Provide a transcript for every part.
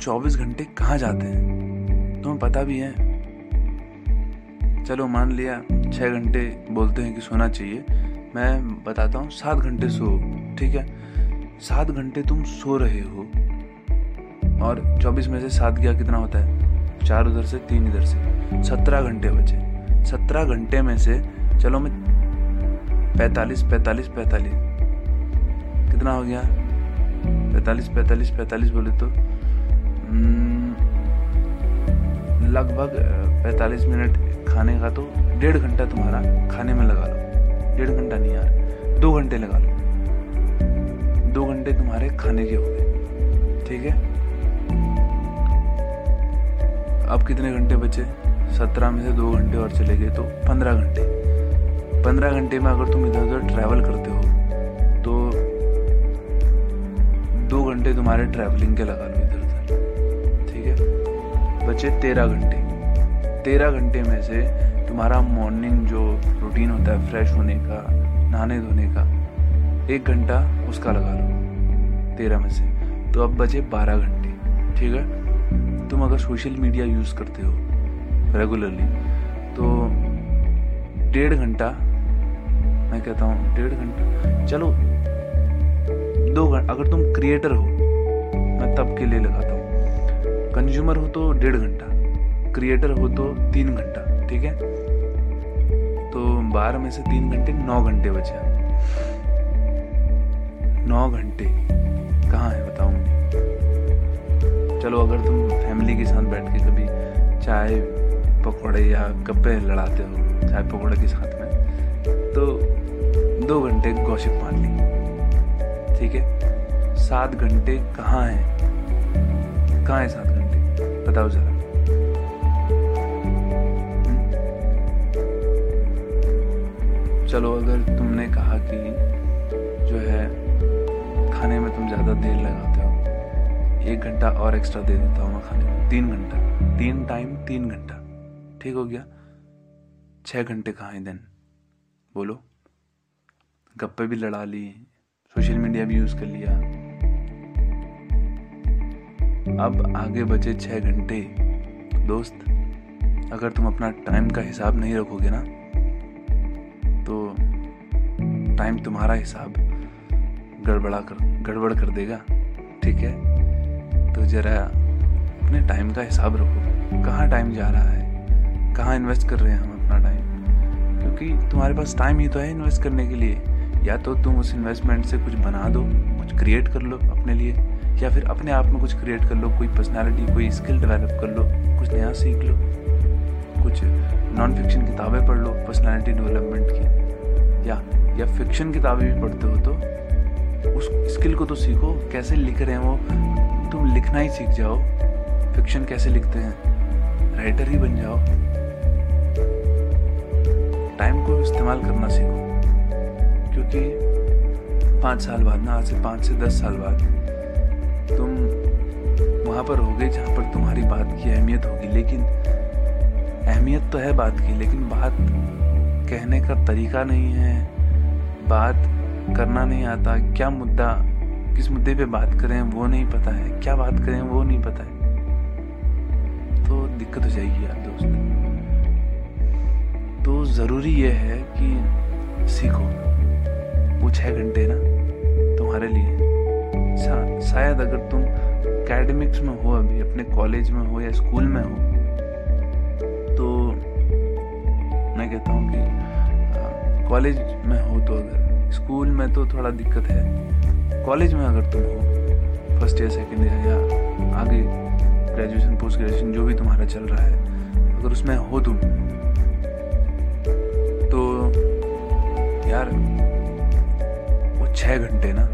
24 घंटे कहाँ जाते हैं? तुम्हें पता भी है। चलो मान लिया छः घंटे बोलते हैं कि सोना चाहिए। मैं बताता हूँ, सात घंटे सो, ठीक है? सात घंटे तुम सो रहे हो। और चौबीस में से सात गया कितना होता है? चार उधर से, तीन इधर से। सत्रह घंटे बचे। सत्रह घंटे में से, चलो मैं पैतालीस पैतालीस पैतालीस। कितना हो गया? पैतालीस पैतालीस पैतालीस बोले तो? लगभग पैतालीस मिनट खाने का तो डेढ़ घंटा तुम्हारा खाने में लगा लो। डेढ़ घंटा नहीं यार, दो घंटे लगा लो। दो घंटे तुम्हारे खाने के हो गए, ठीक है? अब कितने घंटे बचे? सत्रह में से दो घंटे और चले गए तो पंद्रह घंटे। पंद्रह घंटे में अगर तुम इधर उधर ट्रैवल करते हो तो दो घंटे तुम्हारे ट्रैवलिंग के लगा लो बचे तेरह घंटे। तेरह घंटे में से तुम्हारा मॉर्निंग जो रूटीन होता है फ्रेश होने का, नहाने धोने का, एक घंटा उसका लगा लो, तेरह में से। तो अब बचे बारह घंटे, ठीक है? तुम अगर सोशल मीडिया यूज़ करते हो रेगुलरली तो डेढ़ घंटा, मैं कहता हूँ डेढ़ घंटा, चलो, दो घंटा अगर तुम क्रिएटर हो, मैं तब के लिए लगाता हूँ। कंज्यूमर हो तो डेढ़ घंटा क्रिएटर हो तो तीन घंटा, ठीक है? तो बारह में से तीन घंटे नौ घंटे बचे नौ घंटे, कहाँ है बताऊँ? चलो, अगर तुम फैमिली के साथ बैठ के कभी चाय पकौड़े या गप्पे लड़ाते हो, चाय पकौड़े के साथ में तो दो घंटे गौशिप मान ली, ठीक है? सात घंटे कहाँ है? कहाँ है सात बताओ जरा? चलो, अगर तुमने कहा कि जो है, खाने में तुम ज़्यादा देर लगाते हो, एक घंटा और एक्स्ट्रा दे देता हूँ मैं खाने में। तीन घंटा। तीन टाइम तीन घंटा। ठीक हो गया? छः घंटे कहाँ हैं दिन? बोलो। गप्पे भी लड़ा ली, सोशल मीडिया भी यूज़ कर लिया। अब आगे बचे छः घंटे। दोस्त, अगर तुम अपना टाइम का हिसाब नहीं रखोगे ना तो टाइम तुम्हारा हिसाब गड़बड़ा कर, गड़बड़ कर देगा। ठीक है? तो ज़रा अपने टाइम का हिसाब रखो। कहाँ टाइम जा रहा है? कहाँ इन्वेस्ट कर रहे हैं हम अपना टाइम क्योंकि तुम्हारे पास टाइम ही तो है इन्वेस्ट करने के लिए। या तो तुम उस इन्वेस्टमेंट से कुछ बना दो, कुछ क्रिएट कर लो अपने लिए। या फिर अपने आप में कुछ क्रिएट कर लो, कोई पर्सनैलिटी कोई स्किल डेवलप कर लो, कुछ नया सीख लो, कुछ नॉन फिक्शन किताबें पढ़ लो पर्सनैलिटी डेवलपमेंट की, या या फिक्शन किताबें भी पढ़ते हो तो उस स्किल को तो सीखो, कैसे लिख रहे हैं वो, तुम लिखना ही सीख जाओ फिक्शन कैसे लिखते हैं राइटर ही बन जाओ। टाइम को इस्तेमाल करना सीखो, क्योंकि पाँच साल बाद ना, आज से पाँच से दस साल बाद तुम वहाँ पर होगे जहाँ पर तुम्हारी बात की अहमियत होगी। लेकिन अहमियत तो है बात की, लेकिन बात कहने का तरीका नहीं है, बात करना नहीं आता। क्या मुद्दा, किस मुद्दे पे बात करें वो नहीं पता है। क्या बात करें वो नहीं पता है। तो दिक्कत हो जाएगी यार दोस्त। तो ज़रूरी ये है कि सीखो। वो छः घंटे ना तुम्हारे लिए। शा, शायद अगर तुम एकेडमिक्स में हो अभी अपने कॉलेज में हो या स्कूल में हो तो मैं कहता हूँ कि कॉलेज में हो तो अगर स्कूल में तो थोड़ा दिक्कत है। कॉलेज में अगर तुम हो फ़र्स्ट ईयर सेकेंड ईयर या आगे ग्रेजुएशन पोस्ट ग्रेजुएशन जो भी तुम्हारा चल रहा है अगर उसमें हो तुम तो यार वो छः घंटे ना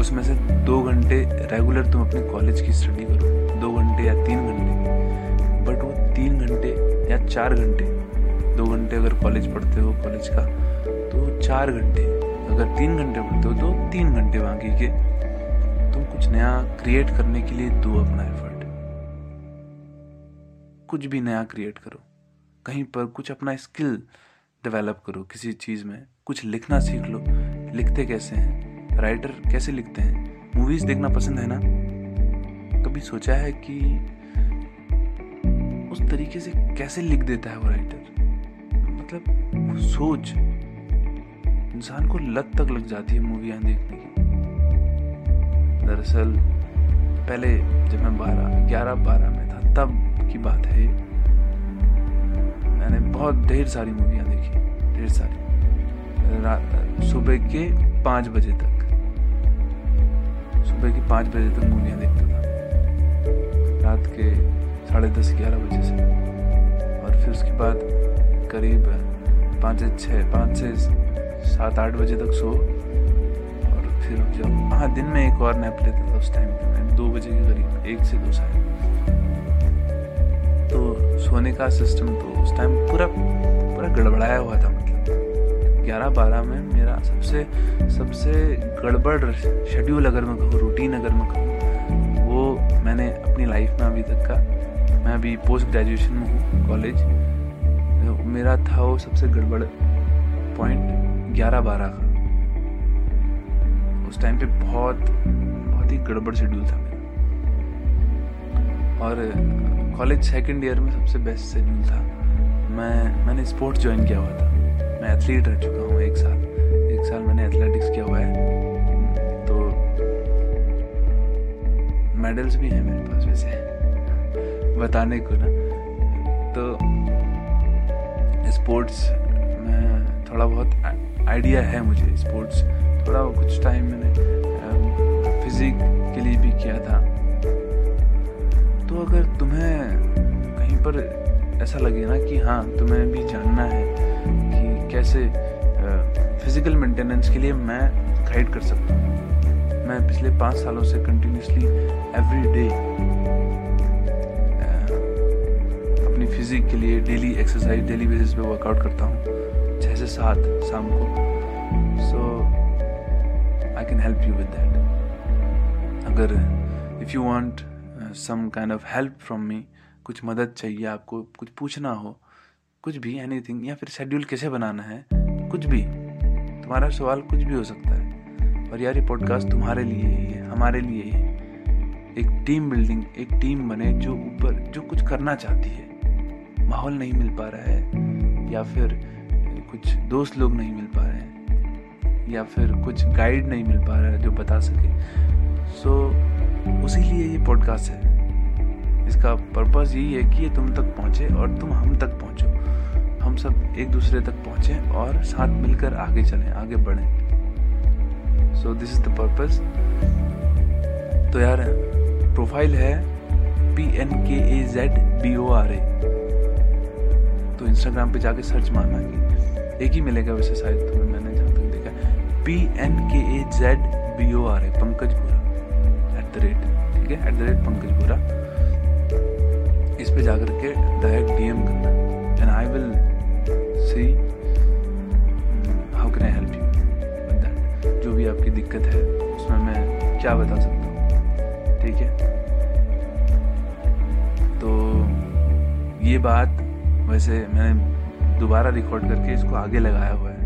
उसमें से दो घंटे रेगुलर तुम अपने कॉलेज की स्टडी करो। दो घंटे या तीन घंटे। बट वो तीन घंटे या चार घंटे। दो घंटे अगर कॉलेज पढ़ते हो कॉलेज का तो चार घंटे। अगर तीन घंटे पढ़ते हो तो तीन घंटे बाकी के। तुम कुछ नया क्रिएट करने के लिए दो अपना एफर्ट कुछ भी नया क्रिएट करो। कहीं पर कुछ अपना स्किल डेवलप करो किसी चीज़ में। कुछ लिखना सीख लो। लिखते कैसे हैं? राइटर कैसे लिखते हैं? मूवीज़ देखना पसंद है ना? कभी सोचा है कि उस तरीके से कैसे लिख देता है वो राइटर? मतलब वो सोच इंसान को लत तक लग जाती है मूवियाँ देखने की। दरअसल, पहले जब मैं बारह, ग्यारह, बारह में था, तब की बात है मैंने बहुत ढेर सारी मूवियाँ देखी, ढेर सारी। सुबह के पाँच बजे तक। सुबह के पाँच बजे तक मूवियाँ देखता था। रात के साढ़े दस ग्यारह बजे से। और फिर उसके बाद करीब पाँच से छः, पाँच से सात, आठ बजे तक सो। और फिर जब हाँ दिन में एक और नैप लेता था उस टाइम पे। मैं दो बजे के करीब, एक से दो शायद तो सोने का सिस्टम तो उस टाइम पूरा पूरा गड़बड़ाया हुआ था। ग्यारह बारह में मेरा सबसे सबसे गड़बड़ शेड्यूल अगर मैं कहूँ रूटीन अगर मैं कहूँ, वो मैंने अपनी लाइफ में अभी तक का, मैं अभी पोस्ट ग्रेजुएशन में हूँ कॉलेज मेरा था वो सबसे गड़बड़ पॉइंट ग्यारह बारह का। उस टाइम पे बहुत बहुत ही गड़बड़ शेड्यूल था मेरा। और कॉलेज सेकंड ईयर में सबसे बेस्ट शेड्यूल था। मैं, मैंने स्पोर्ट्स ज्वाइन किया हुआ था। मैं एथलीट रह चुका हूँ एक साल। एक साल मैंने एथलेटिक्स किया हुआ है। तो मेडल्स भी हैं मेरे पास वैसे। बताने को ना। तो स्पोर्ट्स में थोड़ा बहुत आइडिया है मुझे स्पोर्ट्स थोड़ा कुछ टाइम मैंने फिजिक के लिए भी किया था। तो अगर तुम्हें कहीं पर ऐसा लगे ना कि हाँ तुम्हें भी जानना है कैसे फ़िज़िकल मेंटेनेंस के लिए मैं गाइड कर सकता हूँ। मैं पिछले पाँच सालों से कंटिन्यूसली एवरी डे अपनी फिजिक के लिए डेली एक्सरसाइज डेली बेसिस पे वर्कआउट करता हूँ छः से सात शाम को। So I can help you with that अगर if you want some kind of help from me कुछ मदद चाहिए आपको, कुछ पूछना हो कुछ भी एनीथिंग या फिर शेड्यूल कैसे बनाना है कुछ भी तुम्हारा सवाल कुछ भी हो सकता है। और यार ये पॉडकास्ट तुम्हारे लिए ही है हमारे लिए ही है। एक टीम बिल्डिंग एक टीम बने जो ऊपर जो कुछ करना चाहती है। माहौल नहीं मिल पा रहा है या फिर कुछ दोस्त लोग नहीं मिल पा रहे हैं या फिर कुछ गाइड नहीं मिल पा रहा है जो बता सके। सो so, उसी लिए ये पॉडकास्ट है। इसका पर्पज़ यही है कि ये तुम तक पहुँचे और तुम हम तक पहुँचो। हम सब एक दूसरे तक पहुँचे और साथ मिलकर आगे चलें, आगे बढ़ें। So this is the purpose तो यार प्रोफ़ाइल है P N K A Z B O R A तो इंस्टाग्राम पे जाके सर्च मारना कि एक ही मिलेगा वैसे शायद तुम्हें मैंने जहाँ तक देखा। P N K A Z B O R A Pankaj Bhura at the rate ठीक है? एट द रेट पंकज भूरा इस पे जाकर के डायरेक्ट डीएम करना। And I will see how can I help you जो भी आपकी दिक्कत है, उसमें मैं क्या बता सकता हूँ? ठीक है? तो ये बात वैसे मैंने दोबारा रिकॉर्ड करके इसको आगे लगाया हुआ है।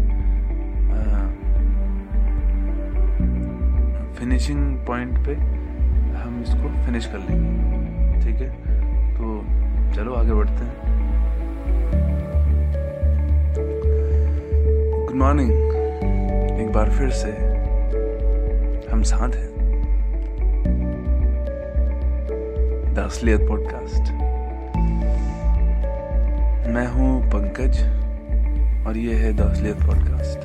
फिनिशिंग पॉइंट पे हम इसको फिनिश कर लेंगे। ठीक है? तो चलो आगे बढ़ते हैं। मॉर्निंग एक बार फिर से हम साथ हैं। द पॉडकास्ट मैं हूँ पंकज और ये है द पॉडकास्ट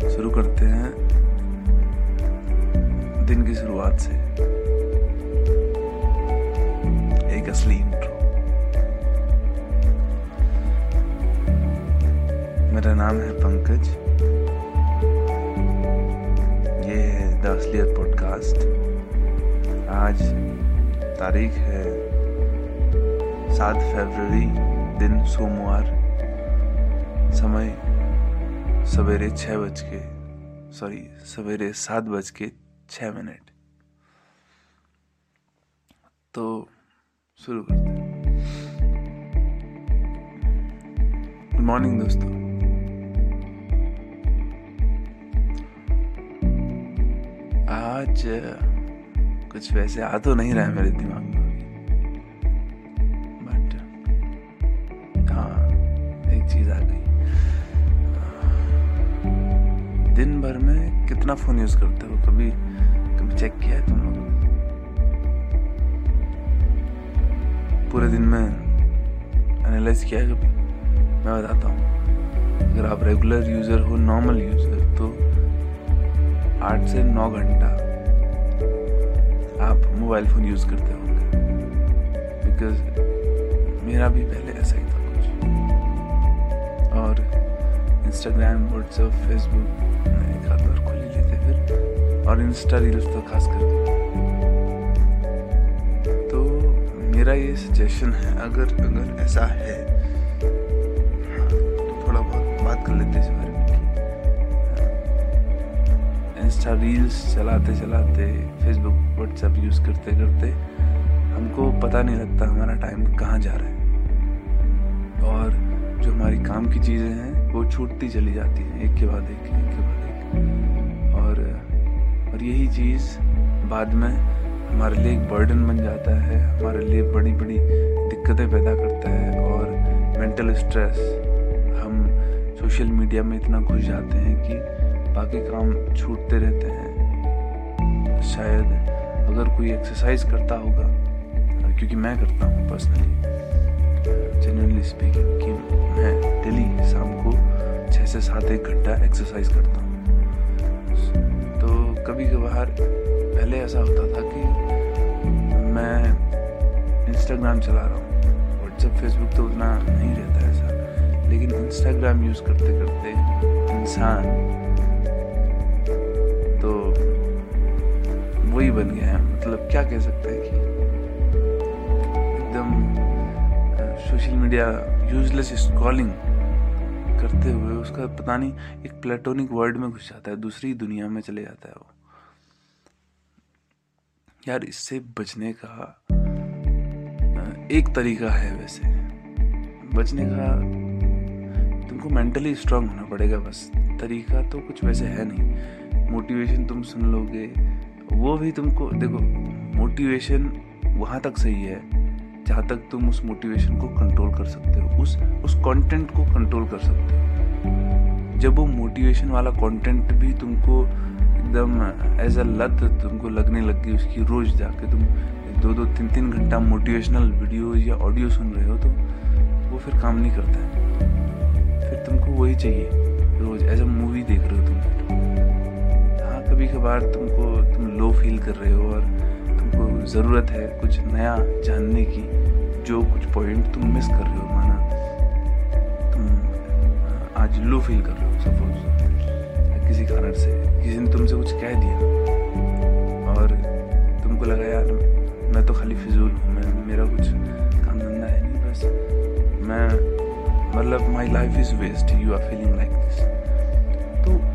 तो शुरू करते हैं दिन की शुरुआत से। एक असली मेरा नाम है पंकज। ये है द असलियत पॉडकास्ट। आज तारीख है सात फरवरी, दिन सोमवार। समय सवेरे छः बज के सॉरी सवेरे सात बज के छः मिनट। तो शुरू करते हैं। गुड मॉर्निंग दोस्तों। आज कुछ वैसे आ तो नहीं रहा है मेरे दिमाग में बट हाँ एक चीज़ आ गई। दिन भर में कितना फ़ोन यूज़ करते हो? कभी कभी चेक किया है तुम लोग पूरे दिन में एनालाइज किया है कभी? मैं बताता हूँ। अगर आप रेगुलर यूज़र हो नॉर्मल यूज़र आठ से नौ घंटा आप मोबाइल फ़ोन यूज़ करते होंगे। बिकॉज़ मेरा भी पहले ऐसा ही था कुछ। और इंस्टाग्राम व्हाट्सएप फेसबुक एक आध बार खुल ही लेते फिर। और इंस्टा रील्स तो खास करके। तो मेरा ये सजेशन है अगर अगर ऐसा है हाँ, तो थोड़ा बहुत बात कर लेते इस बारे इंस्टा रील्स चलाते चलाते फेसबुक व्हाट्सएप यूज़ करते करते हमको पता नहीं लगता हमारा टाइम कहाँ जा रहा है। और जो हमारी काम की चीज़ें हैं, वो छूटती चली जाती हैं, एक के बाद एक एक के बाद एक। और और यही चीज़ बाद में हमारे लिए एक बर्डन बन जाता है, हमारे लिए बड़ी बड़ी दिक्कतें पैदा करता है और मेंटल स्ट्रेस हम सोशल मीडिया में इतना घुस जाते हैं कि बाकी काम छूटते रहते हैं। शायद अगर कोई एक्सरसाइज करता होगा क्योंकि मैं करता हूँ पर्सनली जनरली स्पीकिंग कि मैं डेली शाम को छः से सात एक घंटा एक्सरसाइज करता हूँ। तो कभी कभार पहले ऐसा होता था कि मैं इंस्टाग्राम चला रहा हूँ व्हाट्सएप फेसबुक तो उतना नहीं रहता ऐसा। लेकिन इंस्टाग्राम यूज़ करते करते इंसान वही बन गया है। मतलब क्या कह सकते हैं कि एकदम सोशल मीडिया यूजलेस स्क्रॉलिंग करते हुए उसका पता नहीं, एक प्लेटोनिक वर्ल्ड में घुस जाता है, दूसरी दुनिया में चले जाता है वो। यार इससे बचने का एक तरीका है वैसे। बचने का तुमको मेंटली स्ट्रांग होना पड़ेगा बस। तरीका तो कुछ वैसे है नहीं। मोटिवेशन तुम सुन लोगे वो भी तुमको, देखो मोटिवेशन वहाँ तक सही है, जहाँ तक तुम उस मोटिवेशन को कंट्रोल कर सकते हो, उस उस कंटेंट को कंट्रोल कर सकते हो। जब वो मोटिवेशन वाला कंटेंट भी तुमको एकदम एज अ लत तुमको लगने लग गई, उसकी रोज जाके तुम दो दो, तीन तीन घंटा मोटिवेशनल वीडियो या ऑडियो सुन रहे हो तो वो फिर काम नहीं करता है। फिर तुमको वही चाहिए, रोज एज अ मूवी देख रहे हो तुम। कभी कभार तुमको तुम लो फील कर रहे हो और तुमको ज़रूरत है कुछ नया जानने की, जो कुछ पॉइंट तुम मिस कर रहे हो, माना तुम आज लो फील कर रहे हो सपोज़ किसी कारण से, किसी ने तुमसे कुछ कह दिया और तुमको लगा, यार, मैं तो खाली फिजूल हूँ, मैं, मेरा कुछ काम धंधा है नहीं, बस मैं मतलब my life is waste you are feeling like this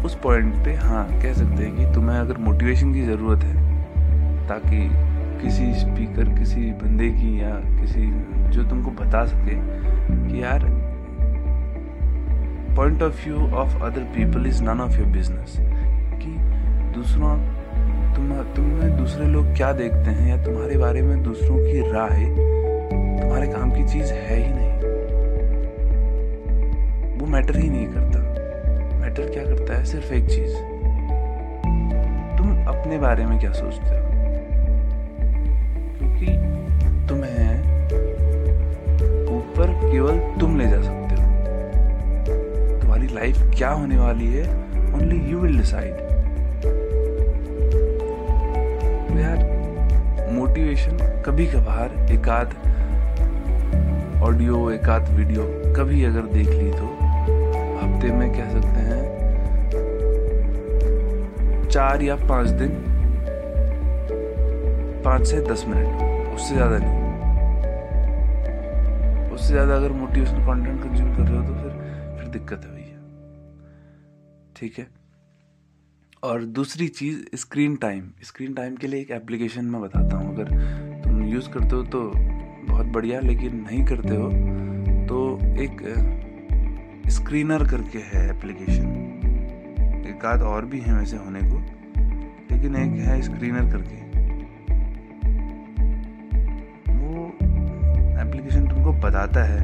उस पॉइंट पे हाँ कह सकते हैं कि तुम्हें अगर मोटिवेशन की ज़रूरत है, ताकि किसी स्पीकर किसी बंदे की या किसी जो तुमको बता सके कि यार point of view of other people is none of your business कि दूसरों, तुम, तुम्हें दूसरे लोग क्या देखते हैं या तुम्हारे बारे में दूसरों की राय, तुम्हारे काम की चीज़ है ही नहीं। वो मैटर ही नहीं करता। मैटर क्या करता है? सिर्फ़ एक चीज़। तुम अपने बारे में क्या सोचते हो? क्योंकि तुम्हें ऊपर केवल तुम ले जा सकते हो। तुम्हारी लाइफ क्या होने वाली है? ओनली यू विल डिसाइड यार मोटिवेशन कभी कभार एक आध ऑडियो एक आध वीडियो कभी अगर देख ली तो हफ़्ते में कह सकते हैं चार या पाँच दिन, पाँच से दस मिनट, उससे ज़्यादा नहीं। उससे ज़्यादा अगर मोटिवेशनल कंटेंट कंज्यूम कर रहे हो तो फिर फिर दिक्कत है भैया। ठीक है? और दूसरी चीज़ स्क्रीन टाइम स्क्रीन टाइम के लिए एक एप्लीकेशन मैं बताता हूँ। अगर तुम यूज़ करते हो तो बहुत बढ़िया, लेकिन नहीं करते हो तो एक स्क्रीनर करके है एप्लीकेशन एक आध और भी है वैसे होने को, लेकिन एक है स्क्रीनर करके। वो एप्लीकेशन तुमको बताता है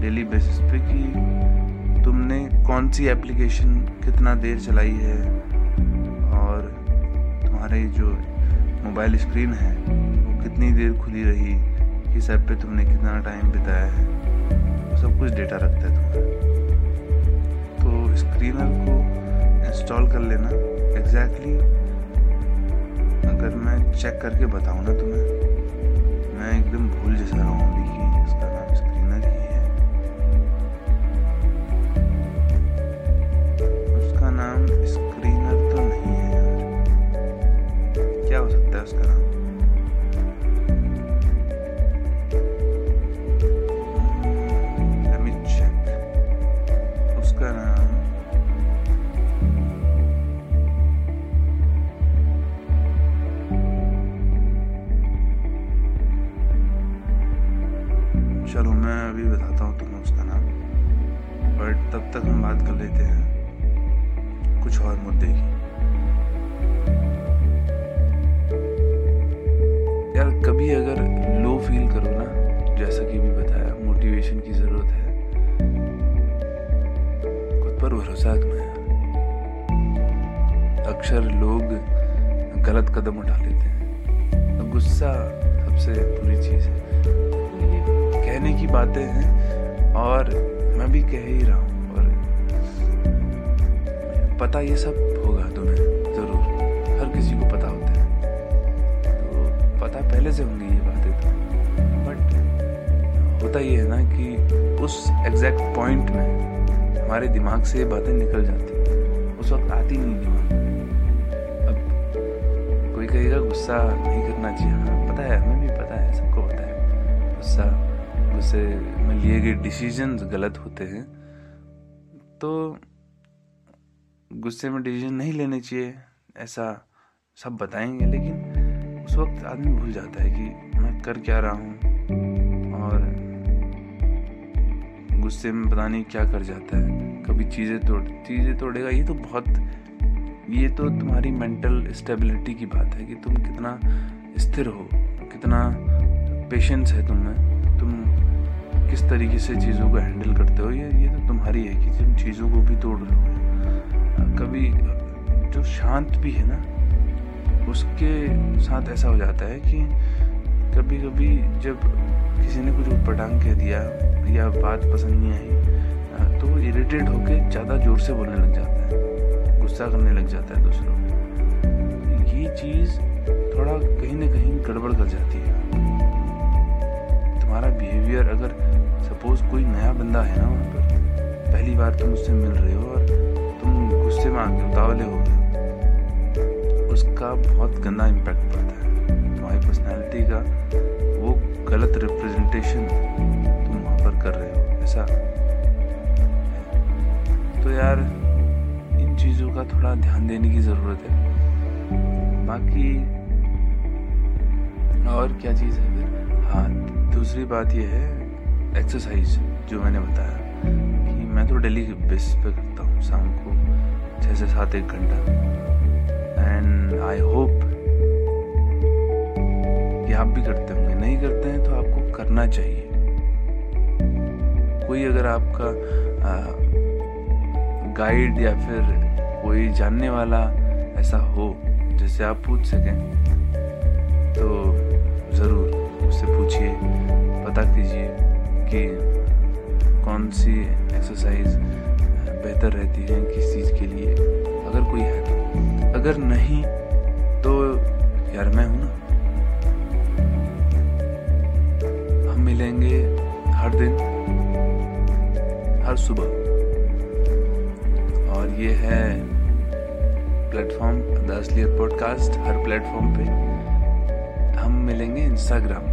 डेली बेसिस पे कि तुमने कौन सी एप्लीकेशन कितना देर चलाई है और तुम्हारे जो मोबाइल स्क्रीन है, वो कितनी देर खुली रही, किस ऐप पे तुमने कितना टाइम बिताया है सब कुछ डेटा रखता है तुम्हारा। तो स्क्रीनर को इंस्टॉल कर लेना। एग्जैक्टली exactly अगर मैं चेक करके बताऊँ ना तुम्हें, मैं एकदम भूल जैसा रहा हूँ ही रहा हूँ और पता ये सब होगा तुम्हें, ज़रूर। हर किसी को पता होता है। तो पता पहले से होंगी ये बातें तो। बट होता ये है ना कि उस एग्जैक्ट पॉइंट में हमारे दिमाग से ये बातें निकल जाती उस वक्त आती नहीं दिमाग। अब कोई कहेगा, गुस्सा नहीं करना चाहिए। हाँ पता है, हमें भी पता है, सबको पता है। गुस्सा, गुस्से में लिए गए डिसीज़न गलत होते हैं तो गुस्से में डिसीज़न नहीं लेने चाहिए, ऐसा सब बताएँगे, लेकिन उस वक्त आदमी भूल जाता है कि मैं कर क्या रहा हूँ और गुस्से में पता नहीं क्या कर जाता है। कभी चीज़ें तोड़, चीज़ें तोड़ेगा, ये तो बहुत, ये तो तुम्हारी मेंटल स्टेबिलिटी की बात है कि तुम कितना स्थिर हो, कितना पेशेंस है तुम्हें किस तरीके से चीज़ों को हैंडल करते हो, ये ये तो तुम्हारी है कि तुम चीज़ों को भी तोड़ लो कभी, जो शांत भी है ना, उसके साथ ऐसा हो जाता है कि कभी कभी जब किसी ने कुछ उटपटांग कह दिया या बात पसंद नहीं आई तो वो इरिटेट होकर ज़्यादा ज़ोर से बोलने लग जाता है, गुस्सा करने लग जाता है दूसरों को ये चीज़ थोड़ा कहीं ना कहीं गड़बड़ कर जाती है। तुम्हारा बिहेवियर अगर सपोज़ कोई नया बंदा है ना वहाँ पर, पहली बार तुम उससे मिल रहे हो और तुम गुस्से में आगे उतावले हो गए। उसका बहुत गंदा इम्पैक्ट पड़ता है तुम्हारी पर्सनैलिटी का वो गलत रिप्रेजेंटेशन तुम वहाँ पर कर रहे हो, ऐसा। तो यार, इन चीज़ों का थोड़ा ध्यान देने की ज़रूरत है। बाकी और क्या चीज़ है फिर? हाँ दूसरी बात यह है एक्सरसाइज जो मैंने बताया कि मैं तो डेली बेसिस पे करता हूँ, शाम को छः से सात एक घंटा। एंड आई होप कि आप भी करते होंगे। नहीं करते हैं तो आपको करना चाहिए। कोई अगर आपका गाइड या फिर कोई जानने वाला ऐसा हो जिससे आप पूछ सकें तो ज़रूर उससे पूछिए, पता कीजिए। कि कौन सी एक्सरसाइज बेहतर रहती है किस चीज़ के लिए? अगर कोई है तो। अगर नहीं तो यार मैं हूँ ना। हम मिलेंगे हर दिन, हर सुबह। और ये है प्लेटफॉर्म द असलियत पॉडकास्ट हर प्लेटफॉर्म पे। हम मिलेंगे इंस्टाग्राम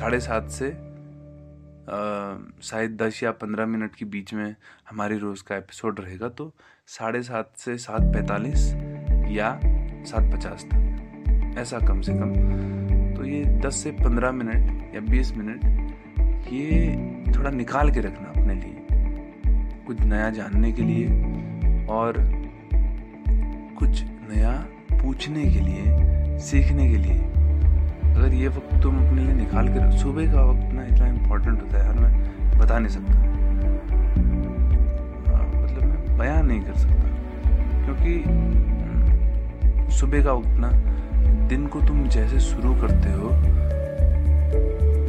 साढ़े सात से शायद दस या पंद्रह मिनट के बीच में हमारी रोज़ का एपिसोड रहेगा तो साढ़े सात से सात पैंतालीस या सात पचास तक, ऐसा कम से कम। तो ये दस से पंद्रह मिनट या बीस मिनट, ये थोड़ा निकाल के रखना अपने लिए, कुछ नया जानने के लिए और कुछ नया पूछने के लिए, सीखने के लिए। अगर ये वक्त तुम अपने लिए निकाल कर सुबह का वक्त ना इतना इम्पोर्टेंट होता है यार मैं बता नहीं सकता। मतलब मैं बयान नहीं कर सकता। क्योंकि हम्म, सुबह का वक्त ना दिन को तुम जैसे शुरू करते हो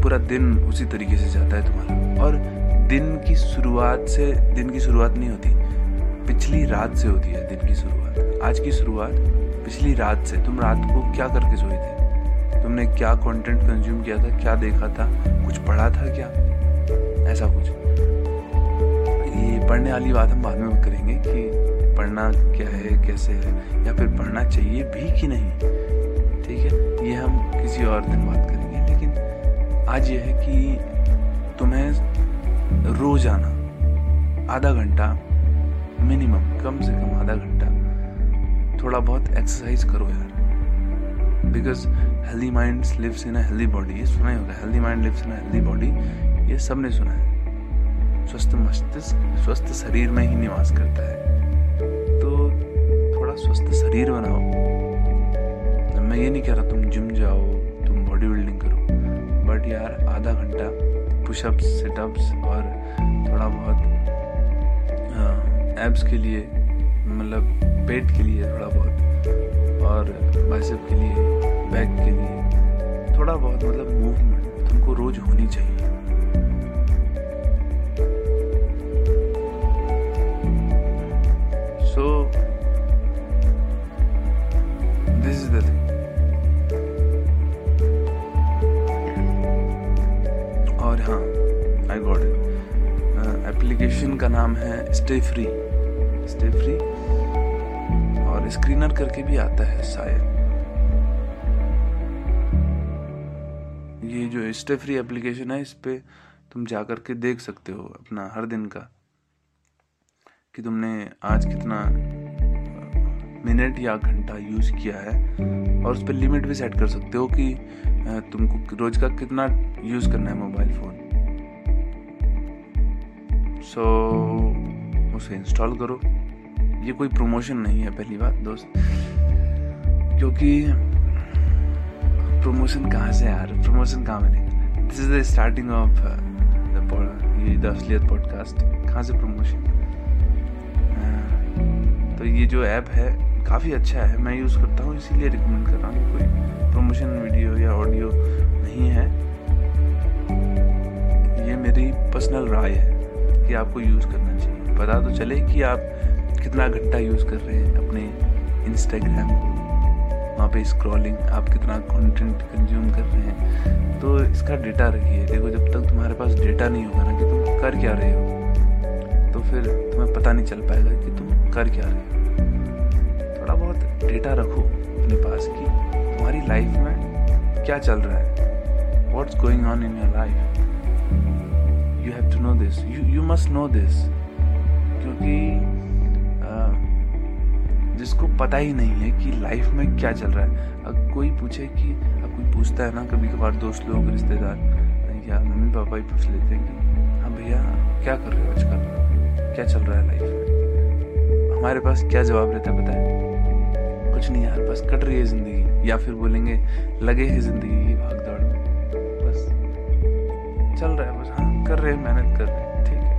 पूरा दिन उसी तरीके से जाता है तुम्हारा। और दिन की शुरुआत से दिन की शुरुआत नहीं होती पिछली रात से होती है दिन की शुरुआत। आज की शुरुआत पिछली रात से तुम रात को क्या करके सोए थे? तुमने क्या कंटेंट कंज्यूम किया था? क्या देखा था? कुछ पढ़ा था क्या? ऐसा कुछ। ये पढ़ने वाली बात हम बाद में करेंगे कि पढ़ना क्या है, कैसे है, या फिर पढ़ना चाहिए भी कि नहीं। ठीक है? ये हम किसी और दिन बात करेंगे। लेकिन आज ये है कि तुम्हें रोज़ाना आधा घंटा मिनिमम कम से कम आधा घंटा, थोड़ा बहुत एक्सरसाइज करो यार। Because healthy mind lives in a healthy body ये सुना ही होगा healthy mind lives in a healthy body ये सबने सुना है। स्वस्थ मस्तिष्क, स्वस्थ शरीर में ही निवास करता है। तो थोड़ा स्वस्थ शरीर बनाओ। मैं ये नहीं कह रहा तुम जिम जाओ, तुम बॉडी बिल्डिंग करो। बट यार, आधा घंटा पुशअप्स सिटअप्स और थोड़ा बहुत एब्स के लिए मतलब पेट के लिए थोड़ा बहुत। और बाइसेप के लिए बैक के लिए थोड़ा बहुत मतलब मूवमेंट तुमको रोज होनी चाहिए। So this is the thing और हाँ आई गॉट इट एप्लीकेशन का नाम है स्टे फ्री स्क्रीनर करके भी आता है शायद। ये जो स्टे फ्री एप्लीकेशन है इस पे तुम जा कर के देख सकते हो अपना हर दिन का कि तुमने आज कितना मिनट या घंटा यूज़ किया है और उस पर लिमिट भी सेट कर सकते हो कि तुमको रोज का कितना यूज़ करना है मोबाइल फ़ोन सो so, उसे इंस्टॉल करो। ये कोई प्रमोशन नहीं है, पहली बात दोस्त। क्योंकि प्रमोशन कहाँ से यार प्रमोशन कहाँ मिलेगा? This is the starting of the Asliyat podcast कहाँ से प्रमोशन तो ये जो ऐप है, काफ़ी अच्छा है। मैं यूज़ करता हूँ, इसीलिए रिकमेंड कर रहा हूँ कोई प्रमोशन वीडियो या ऑडियो नहीं है। ये मेरी पर्सनल राय है कि आपको यूज़ करना चाहिए। पता तो चले कि आप कितना घंटा यूज़ कर रहे हैं अपने इंस्टाग्राम वहाँ पे स्क्रॉलिंग आप कितना कंटेंट कंज्यूम कर रहे हैं? तो इसका डेटा रखिए। देखो, जब तक तुम्हारे पास डेटा नहीं होगा ना कि तुम कर क्या रहे हो तो फिर तुम्हें पता नहीं चल पाएगा कि तुम कर क्या रहे हो। थोड़ा बहुत डेटा रखो अपने पास कि तुम्हारी लाइफ में क्या चल रहा है? What's going on in your life you have to know this you you must know this क्योंकि जिसको पता ही नहीं है कि लाइफ में क्या चल रहा है। अब कोई पूछे कि, अब कोई पूछता है ना कभी कभार दोस्त लोग, रिश्तेदार, या मम्मी पापा ही पूछ लेते हैं कि हाँ भैया, क्या कर रहे हो आजकल? क्या चल रहा है लाइफ में? हमारे पास क्या जवाब रहता है पता है? कुछ नहीं यार, बस कट रही है ज़िंदगी, या फिर बोलेंगे, लगे है ज़िंदगी की भाग दौड़ बस, चल रहा है, बस हाँ कर रहे हैं, मेहनत कर रहे हैं, ठीक है।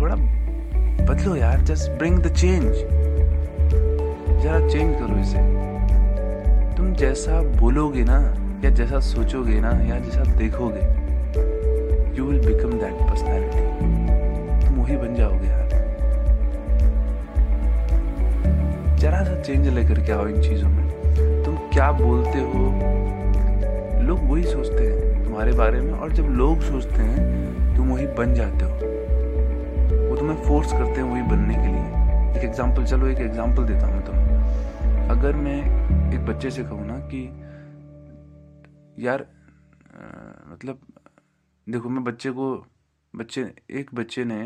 थोड़ा बदलो यार जस्ट ब्रिंग द चेंज जरा चेंज करो इसे। तुम जैसा बोलोगे ना, या जैसा सोचोगे ना, या जैसा देखोगे you will become that personality तुम वही बन जाओगे यार। जरा सा चेंज लेकर के आओ इन चीज़ों में। तुम क्या बोलते हो? लोग वही सोचते हैं तुम्हारे बारे में, और जब लोग सोचते हैं, तुम वही बन जाते फोर्स करते हैं वही बनने के लिए। एक एग्ज़ाम्पल चलो एक एग्ज़ाम्पल देता हूँ तुम्हें। अगर मैं एक बच्चे से कहूँ ना कि यार आ, मतलब देखो मैं बच्चे को बच्चे एक बच्चे ने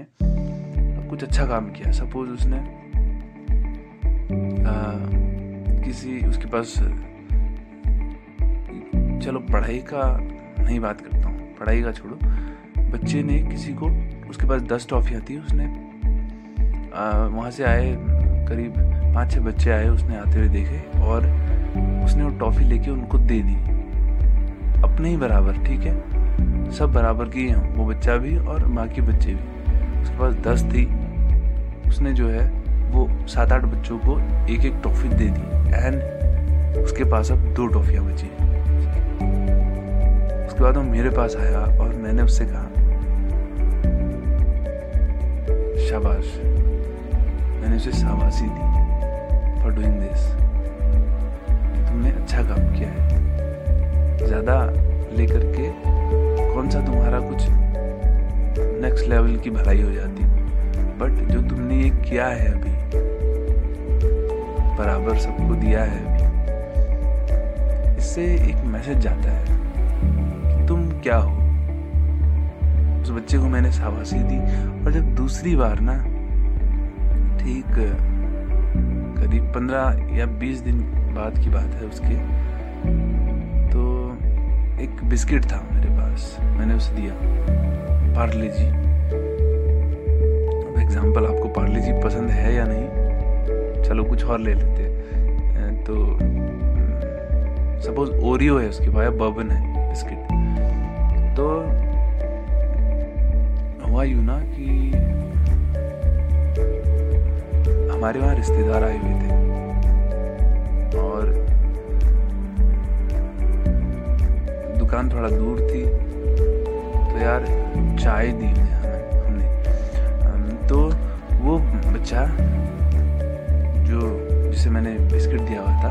कुछ अच्छा काम किया। सपोज़ उसने आ, किसी उसके पास चलो पढ़ाई का नहीं बात करता हूँ। पढ़ाई का छोड़ो। बच्चे ने किसी को उसके पास दस टॉफियाँ थी उसने। वहाँ से आए, करीब पाँच छः बच्चे आए, उसने आते हुए देखे और उसने वो टॉफ़ी लेके उनको दे दी। अपने ही बराबर, ठीक है? सब बराबर की हैं, वो बच्चा भी और बाकी बच्चे भी। उसके पास दस थी। उसने जो है, वो सात आठ बच्चों को एक एक टॉफ़ी दे दी एंड उसके पास अब दो टॉफ़ियाँ बची उसके बाद वो मेरे पास आया और मैंने उससे कहा शाबाश। मैंने उसे शाबाशी दी फॉर डूइंग दिस तुमने अच्छा काम किया है। ज़्यादा लेकर के कौन सा तुम्हारा कुछ नेक्स्ट लेवल की भलाई हो जाती? बट जो तुमने ये किया है अभी, बराबर सबको दिया है अभी, इससे एक मैसेज जाता है कि तुम क्या हो? उस बच्चे को मैंने शाबाशी दी। और जब दूसरी बार ना, ठीक, करीब पंद्रह या बीस दिन बाद की बात है उसके तो एक बिस्किट था मेरे पास, मैंने उसे दिया। पार्ले जी। अब एग्ज़ाम्पल आपको पार्ले जी पसंद है या नहीं? चलो कुछ और ले लेते तो सपोज़ ओरियो है उसके भाई बर्बन है बिस्किट। तो हुआ यू ना कि हमारे वहाँ रिश्तेदार आए हुए थे। और दुकान थोड़ा दूर थी तो यार चाय दी हमें हमने। तो वो बच्चा जो, जिसे मैंने बिस्किट दिया हुआ था,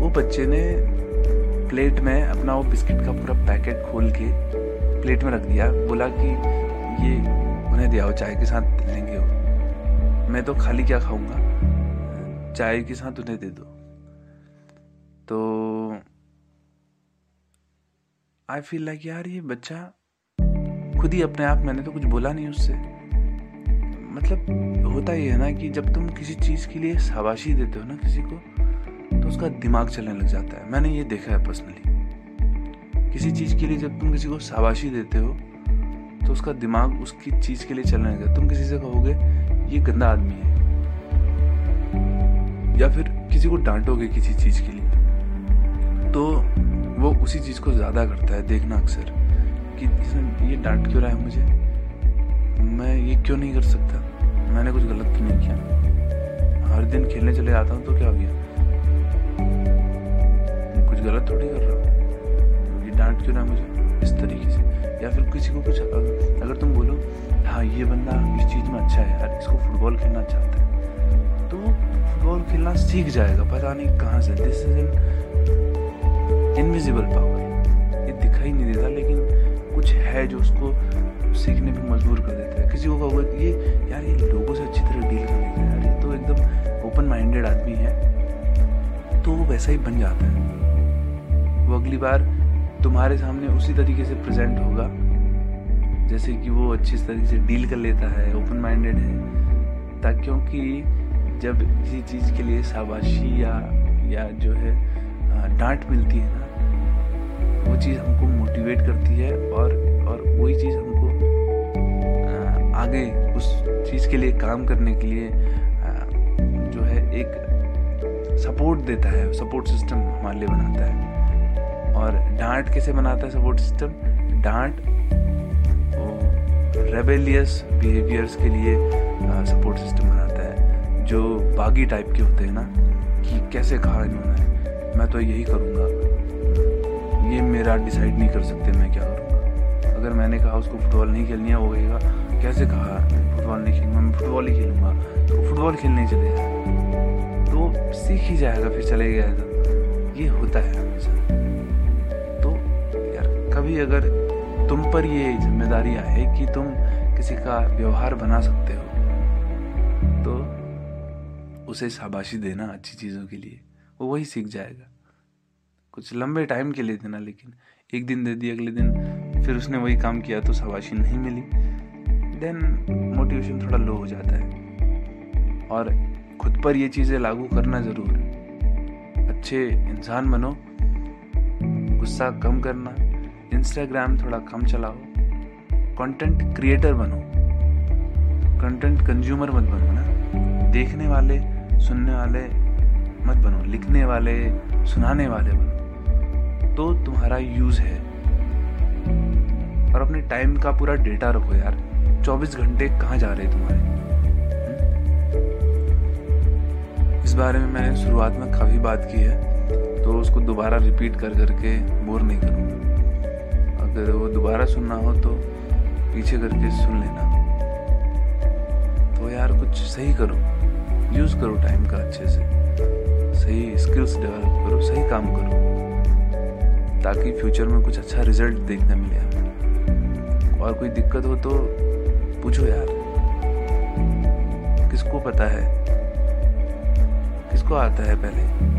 वो बच्चे ने प्लेट में अपना वो बिस्किट का पूरा पैकेट खोल के प्लेट में रख दिया, बोला कि ये उन्हें दिया हो चाय के साथ लेंगे वो। मैं तो खाली क्या खाऊँगा? चाय के साथ उन्हें दे दो। तो आई फील लाइक यार ये बच्चा खुद ही अपने आप, मैंने तो कुछ बोला नहीं उससे। मतलब होता ही है ना कि जब तुम किसी चीज़ के लिए शाबाशी देते हो ना किसी को तो उसका दिमाग चलने लग जाता है। मैंने ये देखा है पर्सनली किसी चीज़ के लिए जब तुम किसी को शाबाशी देते हो तो उसका दिमाग उसकी चीज़ के लिए चलने लग जाता तुम किसी से कहोगे, ये गंदा आदमी है। या फिर किसी को डांटोगे किसी चीज़ के लिए। तो वो उसी चीज़ को ज़्यादा करता है देखना अक्सर, कि ये डांट क्यों रहा है मुझे? मैं ये क्यों नहीं कर सकता? मैंने कुछ गलत क्यों नहीं किया। हर दिन खेलने चले जाता हूँ तो क्या हो गया? कुछ गलत थोड़ी कर रहा हूँ। डांट क्यों रहा मुझे? इस तरीके से। या फिर किसी को कुछ अगर तुम बोलो हाँ ये बंदा इस चीज़ में अच्छा है, यार, इसको फुटबॉल खेलना चाहता है। तो फुटबॉल खेलना सीख जाएगा। पता नहीं कहाँ से। This is an invisible power ये दिखाई नहीं देता, लेकिन कुछ है जो उसको सीखने पे मजबूर कर देता है। किसी को कहोगे ये, यार, ये लोगों से अच्छी तरह डील कर लेता है यार, ये तो एकदम ओपन माइंडेड आदमी है। तो वो वैसा ही बन जाता है। वो अगली बार तुम्हारे सामने उसी तरीके से प्रेजेंट होगा, जैसे कि वो अच्छी तरीके से डील कर लेता है ओपन माइंडेड है, ताकि क्योंकि जब किसी चीज़ के लिए शाबाशी या या जो है डांट मिलती है ना, वो चीज़ हमको मोटिवेट करती है और और वही चीज़ हमको आगे उस चीज़ के लिए, काम करने के लिए जो है, एक सपोर्ट देता है सपोर्ट सिस्टम हमारे लिए बनाता है। और डांट कैसे बनाता है सपोर्ट सिस्टम? डांट रेबेलियस बिहेवियर्स के लिए सपोर्ट सिस्टम बनाता है, जो बागी टाइप के होते हैं ना, कि कैसे कहा इन्होंने मैं तो यही करूँगा। ये मेरा डिसाइड नहीं कर सकते मैं क्या करूँगा। अगर मैंने कहा उसको फुटबॉल नहीं खेलनी है, वो कहेगा, कैसे कहा? फुटबॉल नहीं खेलूँगा, मैं फुटबॉल ही खेलूँगा। तो फुटबॉल खेलने चले तो सीख ही जाएगा, फिर चले तो ये होता है हमेशा। अगर तुम पर ये ज़िम्मेदारी आए कि तुम किसी का व्यवहार बना सकते हो तो उसे शाबाशी देना अच्छी चीज़ों के लिए। वो वही सीख जाएगा। कुछ लंबे टाइम के लिए देना, लेकिन एक दिन दे दी अगले दिन फिर उसने वही काम किया तो शाबाशी नहीं मिली। देन मोटिवेशन थोड़ा लो हो जाता है। और खुद पर ये चीज़ें लागू करना ज़रूर। अच्छे इंसान बनो, गुस्सा कम करना। इंस्टाग्राम थोड़ा कम चलाओ। कंटेंट क्रिएटर बनो। कंटेंट कंज्यूमर मत बनो ना? देखने वाले, सुनने वाले मत बनो। लिखने वाले, सुनाने वाले बनो। तो तुम्हारा यूज़ है। और अपने टाइम का पूरा डेटा रखो यार। 24 घंटे कहाँ जा रहे तुम्हारे? इस बारे में मैंने शुरुआत में काफ़ी बात की है। तो उसको दोबारा रिपीट कर करके बोर नहीं करूँगा। अगर वो दोबारा सुनना हो तो पीछे करके सुन लेना। तो यार कुछ सही करो। यूज़ करो टाइम का अच्छे से। सही स्किल्स डेवलप करो, सही काम करो। ताकि फ्यूचर में कुछ अच्छा रिज़ल्ट देखने मिले और कोई दिक्कत हो तो पूछो यार। किसको पता है? किसको आता है पहले?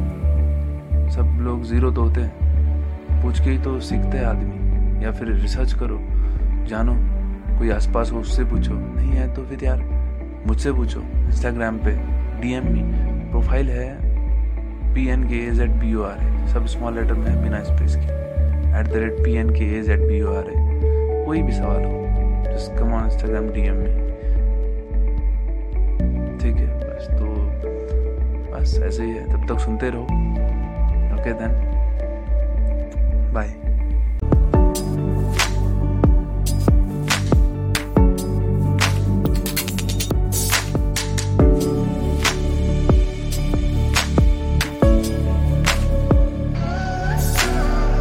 सब लोग ज़ीरो तो होते हैं। पूछ के ही तो सीखते हैं आदमी। या फिर रिसर्च करो, जानो, कोई आसपास हो उससे पूछो। नहीं है तो फिर यार, मुझसे पूछो इंस्टाग्राम पे डीएम में प्रोफ़ाइल है P N K A Z B O R है। सब स्मॉल लेटर में बिना स्पेस के। At the rate P N K A Z B O R है। कोई भी सवाल हो just come on Instagram DM में ठीक है, बस तो बस ऐसे ही है। तब तक सुनते रहो। Okay then